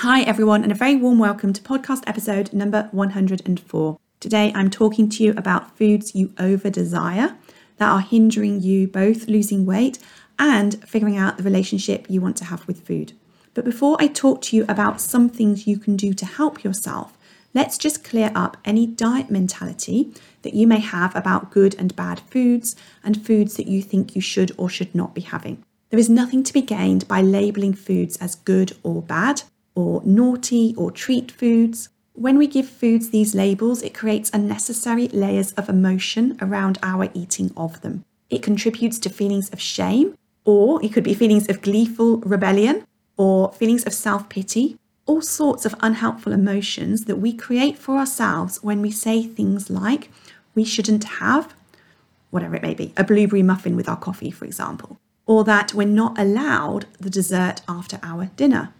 Hi, everyone, and a very warm welcome to podcast episode number 104. Today, I'm talking to you about foods you over desire that are hindering you both losing weight and figuring out the relationship you want to have with food. But before I talk to you about some things you can do to help yourself, let's just clear up any diet mentality that you may have about good and bad foods and foods that you think you should or should not be having. There is nothing to be gained by labeling foods as good or bad or naughty or treat foods. When we give foods these labels, it creates unnecessary layers of emotion around our eating of them. It contributes to feelings of shame, or it could be feelings of gleeful rebellion, or feelings of self pity, all sorts of unhelpful emotions that we create for ourselves when we say things like, we shouldn't have, whatever it may be, a blueberry muffin with our coffee, for example, or that we're not allowed the dessert after our dinner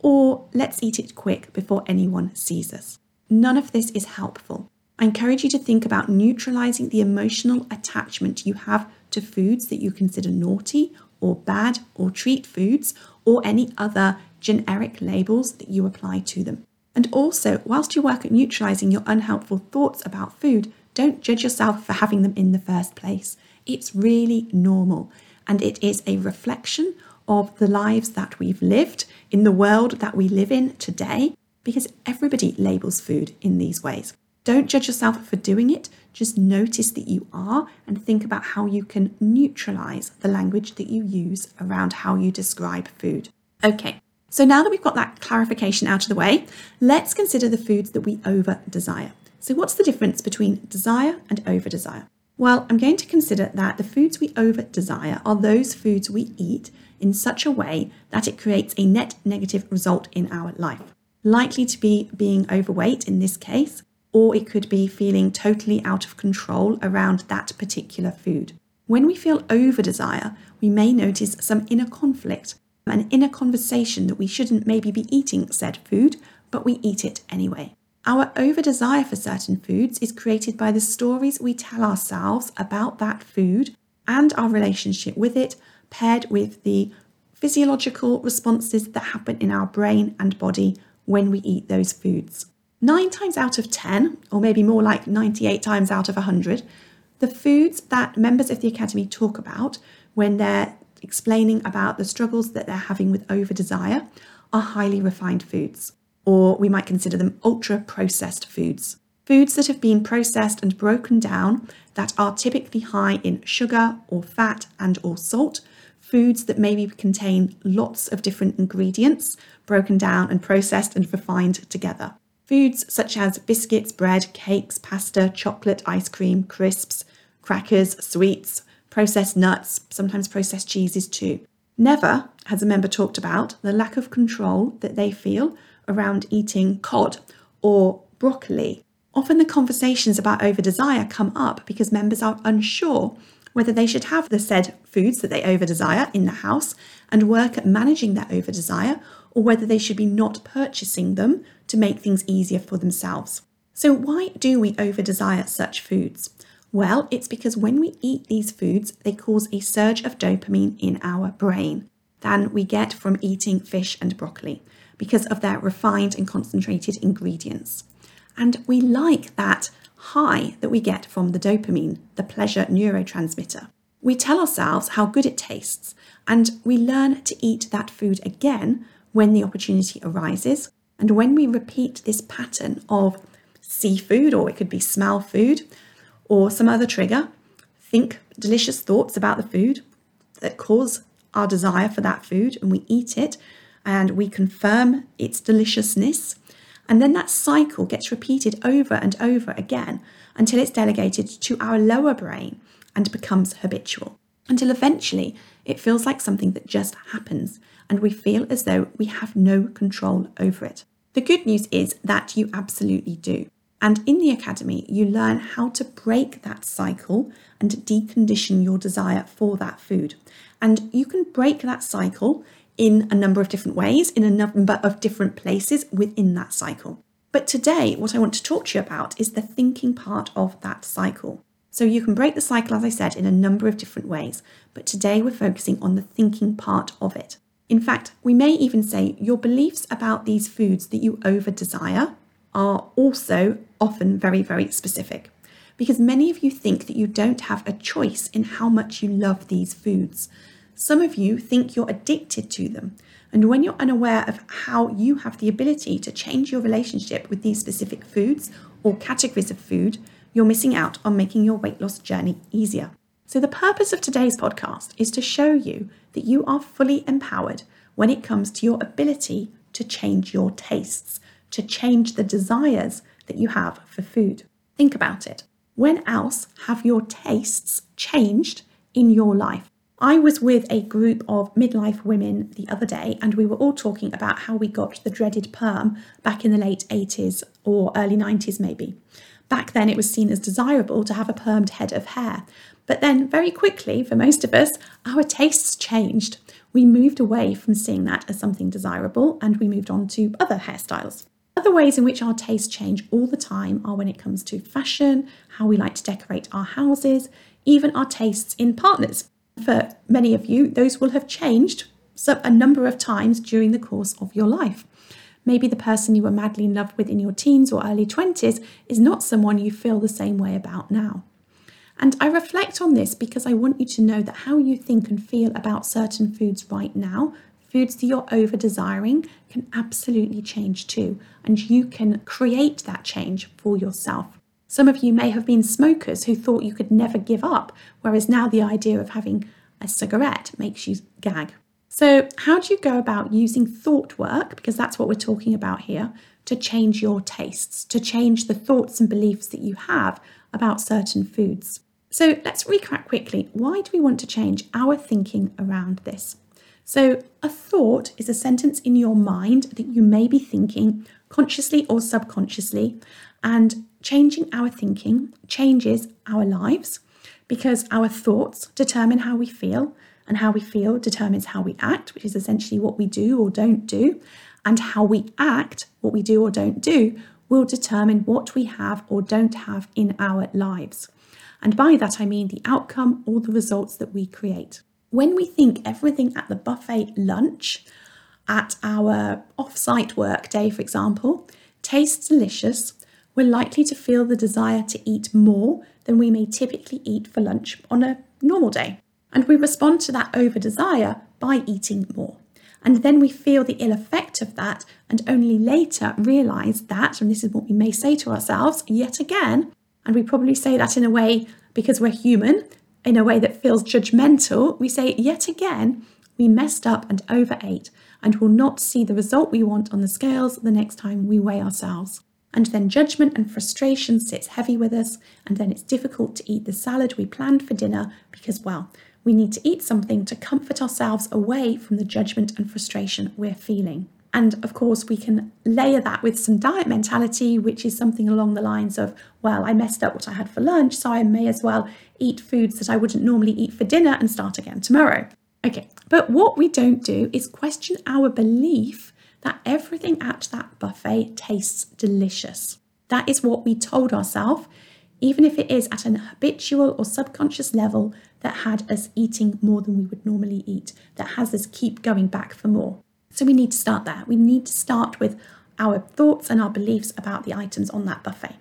or let's eat it quick before anyone sees us. None of this is helpful. I encourage you to think about neutralizing the emotional attachment you have to foods that you consider naughty or bad or treat foods or any other generic labels that you apply to them. And also, whilst you work at neutralizing your unhelpful thoughts about food, don't judge yourself for having them in the first place. It's really normal and it is a reflection of the lives that we've lived in the world that we live in today because everybody labels food in these ways. Don't judge yourself for doing it, just notice that you are and think about how you can neutralize the language that you use around how you describe food. Okay, so now that we've got that clarification out of the way, let's consider the foods that we over desire. So, what's the difference between desire and over desire? Well, I'm going to consider that the foods we over desire are those foods we eat in such a way that it creates a net negative result in our life. Likely to be being overweight in this case, or it could be feeling totally out of control around that particular food. When we feel over desire, we may notice some inner conflict, an inner conversation that we shouldn't maybe be eating said food, but we eat it anyway. Our over desire for certain foods is created by the stories we tell ourselves about that food and our relationship with it, paired with the physiological responses that happen in our brain and body when we eat those foods. Nine times out of 10, or maybe more like 98 times out of 100, the foods that members of the Academy talk about when they're explaining about the struggles that they're having with over desire are highly refined foods or we might consider them ultra processed foods. Foods that have been processed and broken down that are typically high in sugar or fat and or salt, foods that maybe contain lots of different ingredients broken down and processed and refined together. Foods such as biscuits, bread, cakes, pasta, chocolate, ice cream, crisps, crackers, sweets, processed nuts, sometimes processed cheeses too. Never has a member talked about the lack of control that they feel around eating cod or broccoli. Often the conversations about over desire come up because members are unsure whether they should have the said foods that they over desire in the house and work at managing their over desire or whether they should be not purchasing them to make things easier for themselves. So, why do we over desire such foods? Well, it's because when we eat these foods, they cause a surge of dopamine in our brain than we get from eating fish and broccoli because of their refined and concentrated ingredients. And we like that high that we get from the dopamine, the pleasure neurotransmitter. We tell ourselves how good it tastes, and we learn to eat that food again when the opportunity arises. And when we repeat this pattern of seafood, or it could be smell food, or some other trigger, think delicious thoughts about the food that cause our desire for that food, and we eat it, and we confirm its deliciousness. And then that cycle gets repeated over and over again until it's delegated to our lower brain and becomes habitual. until eventually it feels like something that just happens and we feel as though we have no control over it. The good news is that you absolutely do. And in the academy, you learn how to break that cycle and decondition your desire for that food. And you can break that cycle in a number of different ways, in a number of different places within that cycle. But today, what I want to talk to you about is the thinking part of that cycle. So you can break the cycle, as I said, in a number of different ways, but today we're focusing on the thinking part of it. In fact, we may even say your beliefs about these foods that you over desire are also often very, very specific. Because many of you think that you don't have a choice in how much you love these foods. Some of you think you're addicted to them. And when you're unaware of how you have the ability to change your relationship with these specific foods or categories of food, you're missing out on making your weight loss journey easier. So, the purpose of today's podcast is to show you that you are fully empowered when it comes to your ability to change your tastes, to change the desires that you have for food. Think about it. When else have your tastes changed in your life? I was with a group of midlife women the other day, and we were all talking about how we got the dreaded perm back in the late 80s or early 90s, maybe. Back then, it was seen as desirable to have a permed head of hair. But then, very quickly, for most of us, our tastes changed. We moved away from seeing that as something desirable and we moved on to other hairstyles. Other ways in which our tastes change all the time are when it comes to fashion, how we like to decorate our houses, even our tastes in partners. For many of you, those will have changed a number of times during the course of your life. Maybe the person you were madly in love with in your teens or early 20s is not someone you feel the same way about now. And I reflect on this because I want you to know that how you think and feel about certain foods right now, foods that you're over desiring, can absolutely change too. And you can create that change for yourself. Some of you may have been smokers who thought you could never give up, whereas now the idea of having a cigarette makes you gag. So, how do you go about using thought work, because that's what we're talking about here, to change your tastes, to change the thoughts and beliefs that you have about certain foods? So, let's recap quickly. Why do we want to change our thinking around this? So, a thought is a sentence in your mind that you may be thinking consciously or subconsciously, and changing our thinking changes our lives because our thoughts determine how we feel, and how we feel determines how we act, which is essentially what we do or don't do. And how we act, what we do or don't do, will determine what we have or don't have in our lives. And by that, I mean the outcome or the results that we create. When we think everything at the buffet lunch, at our off site work day, for example, tastes delicious, we're likely to feel the desire to eat more than we may typically eat for lunch on a normal day. And we respond to that over desire by eating more. And then we feel the ill effect of that, and only later realize that, and this is what we may say to ourselves yet again, and we probably say that in a way because we're human, in a way that feels judgmental. We say yet again, we messed up and overate and will not see the result we want on the scales the next time we weigh ourselves. And then judgment and frustration sits heavy with us, and then it's difficult to eat the salad we planned for dinner because, well, we need to eat something to comfort ourselves away from the judgment and frustration we're feeling. And of course, we can layer that with some diet mentality, which is something along the lines of, well, I messed up what I had for lunch, so I may as well eat foods that I wouldn't normally eat for dinner and start again tomorrow. Okay, but what we don't do is question our belief that everything at that buffet tastes delicious. That is what we told ourselves, even if it is at an habitual or subconscious level that had us eating more than we would normally eat, that has us keep going back for more. So we need to start there. We need to start with our thoughts and our beliefs about the items on that buffet.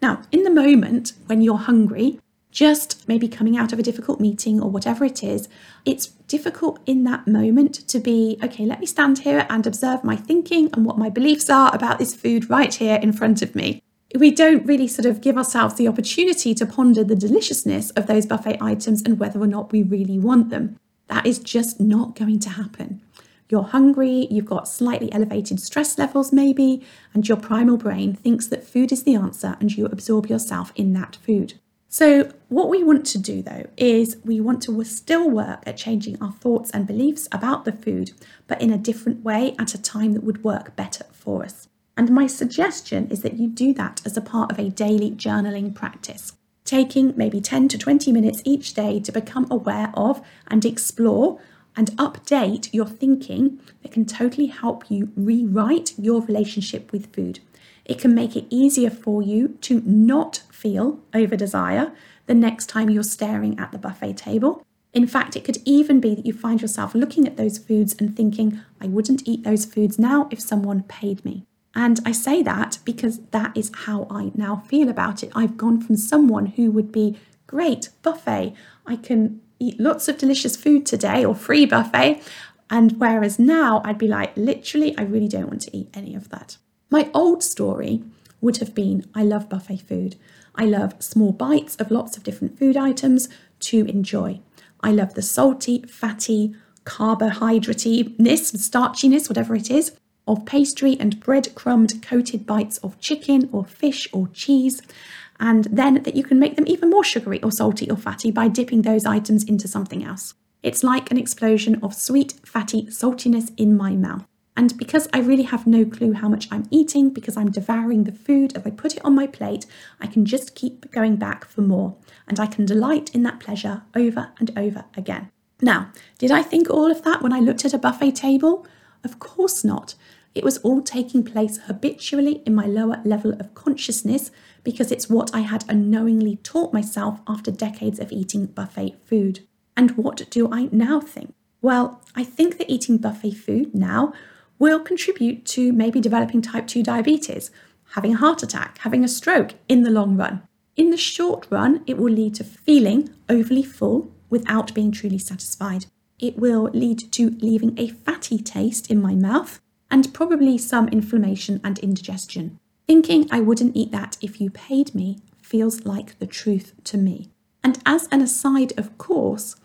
Now, in the moment when you're hungry, just maybe coming out of a difficult meeting or whatever it is, it's difficult in that moment to be, okay, let me stand here and observe my thinking and what my beliefs are about this food right here in front of me we don't really sort of give ourselves the opportunity to ponder the deliciousness of those buffet items and whether or not we really want them. That is just not going to happen. You're hungry, you've got slightly elevated stress levels, maybe, and your primal brain thinks that food is the answer and you absorb yourself in that food. So, what we want to do though is we want to still work at changing our thoughts and beliefs about the food, but in a different way at a time that would work better for us. And my suggestion is that you do that as a part of a daily journaling practice, taking maybe 10 to 20 minutes each day to become aware of and explore and update your thinking that can totally help you rewrite your relationship with food. It can make it easier for you to not feel over desire the next time you're staring at the buffet table. In fact, it could even be that you find yourself looking at those foods and thinking, I wouldn't eat those foods now if someone paid me. And I say that because that is how I now feel about it. I've gone from someone who would be great buffet, I can eat lots of delicious food today or free buffet. And whereas now I'd be like, literally, I really don't want to eat any of that. My old story would have been I love buffet food. I love small bites of lots of different food items to enjoy. I love the salty, fatty, carbohydratey-ness, starchiness, whatever it is, of pastry and bread-crumbed coated bites of chicken or fish or cheese. And then that you can make them even more sugary or salty or fatty by dipping those items into something else. It's like an explosion of sweet, fatty saltiness in my mouth. And because I really have no clue how much I'm eating, because I'm devouring the food as I put it on my plate, I can just keep going back for more. And I can delight in that pleasure over and over again. Now, did I think all of that when I looked at a buffet table? Of course not. It was all taking place habitually in my lower level of consciousness because it's what I had unknowingly taught myself after decades of eating buffet food. And what do I now think? Well, I think that eating buffet food now will contribute to maybe developing type 2 diabetes, having a heart attack, having a stroke in the long run. In the short run, it will lead to feeling overly full without being truly satisfied. It will lead to leaving a fatty taste in my mouth and probably some inflammation and indigestion. Thinking I wouldn't eat that if you paid me feels like the truth to me. And as an aside, of course,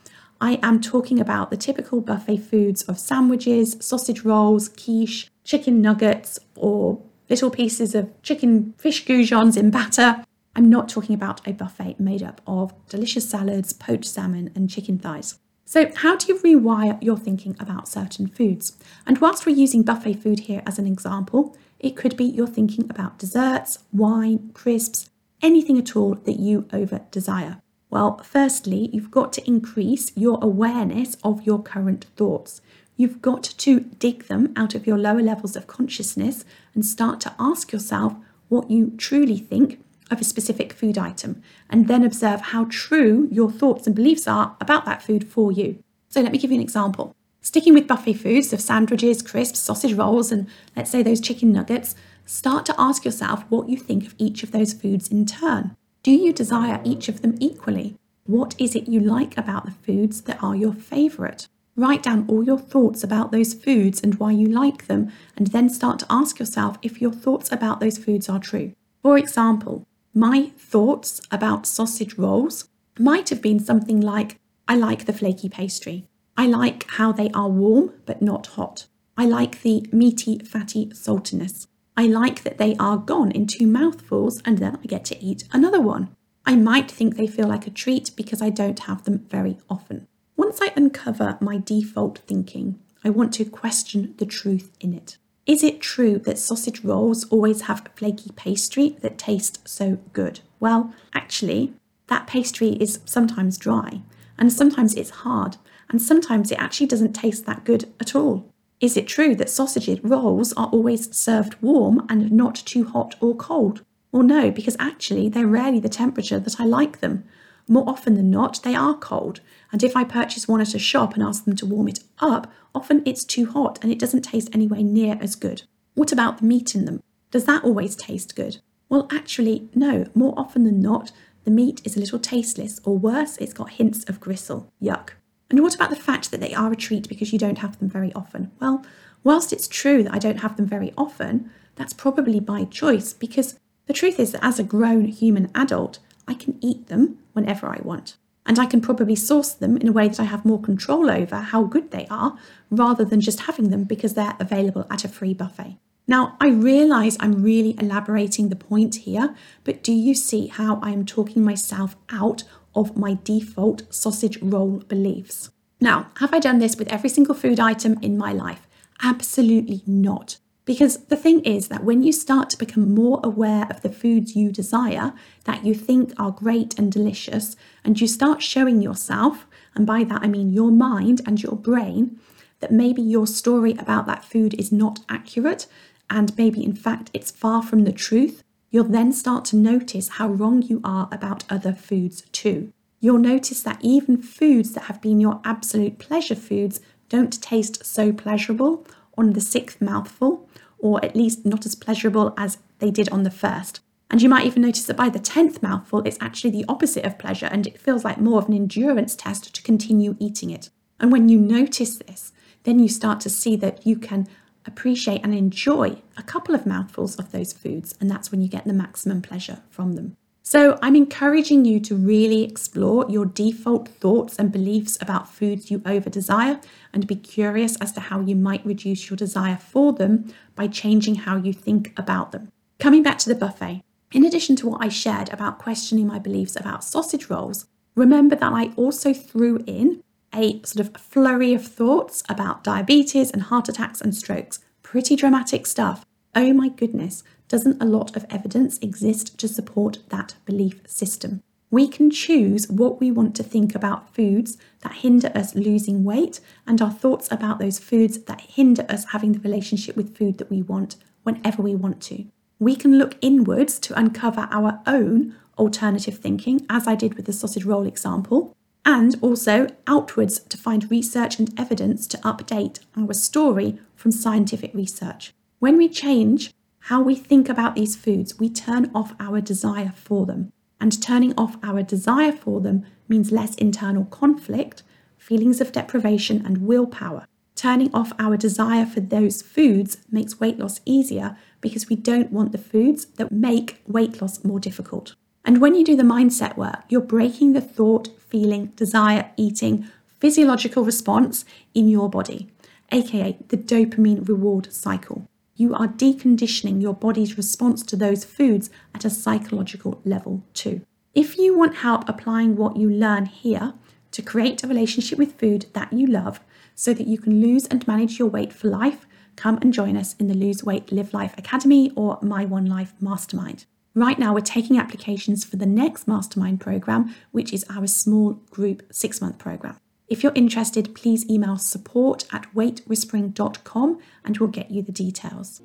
I am talking about the typical buffet foods of sandwiches, sausage rolls, quiche, chicken nuggets, or little pieces of chicken fish goujons in batter. I'm not talking about a buffet made up of delicious salads, poached salmon, and chicken thighs. So, how do you rewire your thinking about certain foods? And whilst we're using buffet food here as an example, it could be you're thinking about desserts, wine, crisps, anything at all that you over desire. Well, firstly, you've got to increase your awareness of your current thoughts. You've got to dig them out of your lower levels of consciousness and start to ask yourself what you truly think of a specific food item, and then observe how true your thoughts and beliefs are about that food for you. So, let me give you an example. Sticking with buffet foods of sandwiches, crisps, sausage rolls, and let's say those chicken nuggets, start to ask yourself what you think of each of those foods in turn. Do you desire each of them equally? What is it you like about the foods that are your favourite? Write down all your thoughts about those foods and why you like them, and then start to ask yourself if your thoughts about those foods are true. For example, my thoughts about sausage rolls might have been something like I like the flaky pastry. I like how they are warm but not hot. I like the meaty, fatty saltiness. I like that they are gone in two mouthfuls and then I get to eat another one. I might think they feel like a treat because I don't have them very often. Once I uncover my default thinking, I want to question the truth in it. Is it true that sausage rolls always have flaky pastry that tastes so good? Well, actually, that pastry is sometimes dry, and sometimes it's hard, and sometimes it actually doesn't taste that good at all. Is it true that sausage rolls are always served warm and not too hot or cold? Or no, because actually they're rarely the temperature that I like them. More often than not, they are cold, and if I purchase one at a shop and ask them to warm it up, often it's too hot and it doesn't taste anywhere near as good. What about the meat in them? Does that always taste good? Well, actually, no. More often than not, the meat is a little tasteless, or worse, it's got hints of gristle. Yuck. And what about the fact that they are a treat because you don't have them very often? Well, whilst it's true that I don't have them very often, that's probably by choice because the truth is that as a grown human adult, I can eat them whenever I want. And I can probably source them in a way that I have more control over how good they are rather than just having them because they're available at a free buffet. Now, I realize I'm really elaborating the point here, but do you see how I am talking myself out of my default sausage roll beliefs? Now, have I done this with every single food item in my life? Absolutely not. Because the thing is that when you start to become more aware of the foods you desire, that you think are great and delicious, and you start showing yourself, and by that I mean your mind and your brain, that maybe your story about that food is not accurate, and maybe in fact it's far from the truth, you'll then start to notice how wrong you are about other foods too. You'll notice that even foods that have been your absolute pleasure foods don't taste so pleasurable on the sixth mouthful, or at least not as pleasurable as they did on the first. And you might even notice that by the 10th mouthful, it's actually the opposite of pleasure and it feels like more of an endurance test to continue eating it. And when you notice this, then you start to see that you can appreciate and enjoy a couple of mouthfuls of those foods, and that's when you get the maximum pleasure from them. So, I'm encouraging you to really explore your default thoughts and beliefs about foods you over desire and be curious as to how you might reduce your desire for them by changing how you think about them. Coming back to the buffet, in addition to what I shared about questioning my beliefs about sausage rolls, remember that I also threw in a sort of flurry of thoughts about diabetes and heart attacks and strokes. Pretty dramatic stuff. Oh my goodness, doesn't a lot of evidence exist to support that belief system? We can choose what we want to think about foods that hinder us losing weight and our thoughts about those foods that hinder us having the relationship with food that we want whenever we want to. We can look inwards to uncover our own alternative thinking, as I did with the sausage roll example, and also outwards to find research and evidence to update our story from scientific research. When we change how we think about these foods, we turn off our desire for them. And turning off our desire for them means less internal conflict, feelings of deprivation, and willpower. Turning off our desire for those foods makes weight loss easier because we don't want the foods that make weight loss more difficult. And when you do the mindset work, you're breaking the thought, feeling, desire, eating, physiological response in your body, aka the dopamine reward cycle. You are deconditioning your body's response to those foods at a psychological level too. If you want help applying what you learn here to create a relationship with food that you love so that you can lose and manage your weight for life, come and join us in the Lose Weight Live Life Academy or My One Life Mastermind. Right now, we're taking applications for the next mastermind program, which is our small group six month program. If you're interested, please email support at weightwhispering.com and we'll get you the details.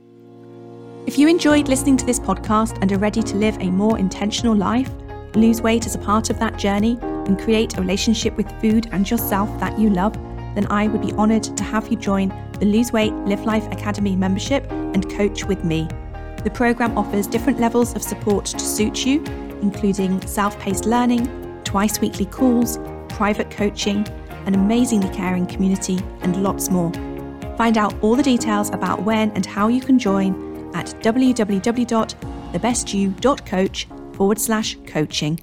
If you enjoyed listening to this podcast and are ready to live a more intentional life, lose weight as a part of that journey, and create a relationship with food and yourself that you love, then I would be honoured to have you join the Lose Weight Live Life Academy membership and coach with me. The programme offers different levels of support to suit you, including self paced learning, twice weekly calls, private coaching, an amazingly caring community, and lots more. Find out all the details about when and how you can join at www.thebestyou.coach forward slash coaching.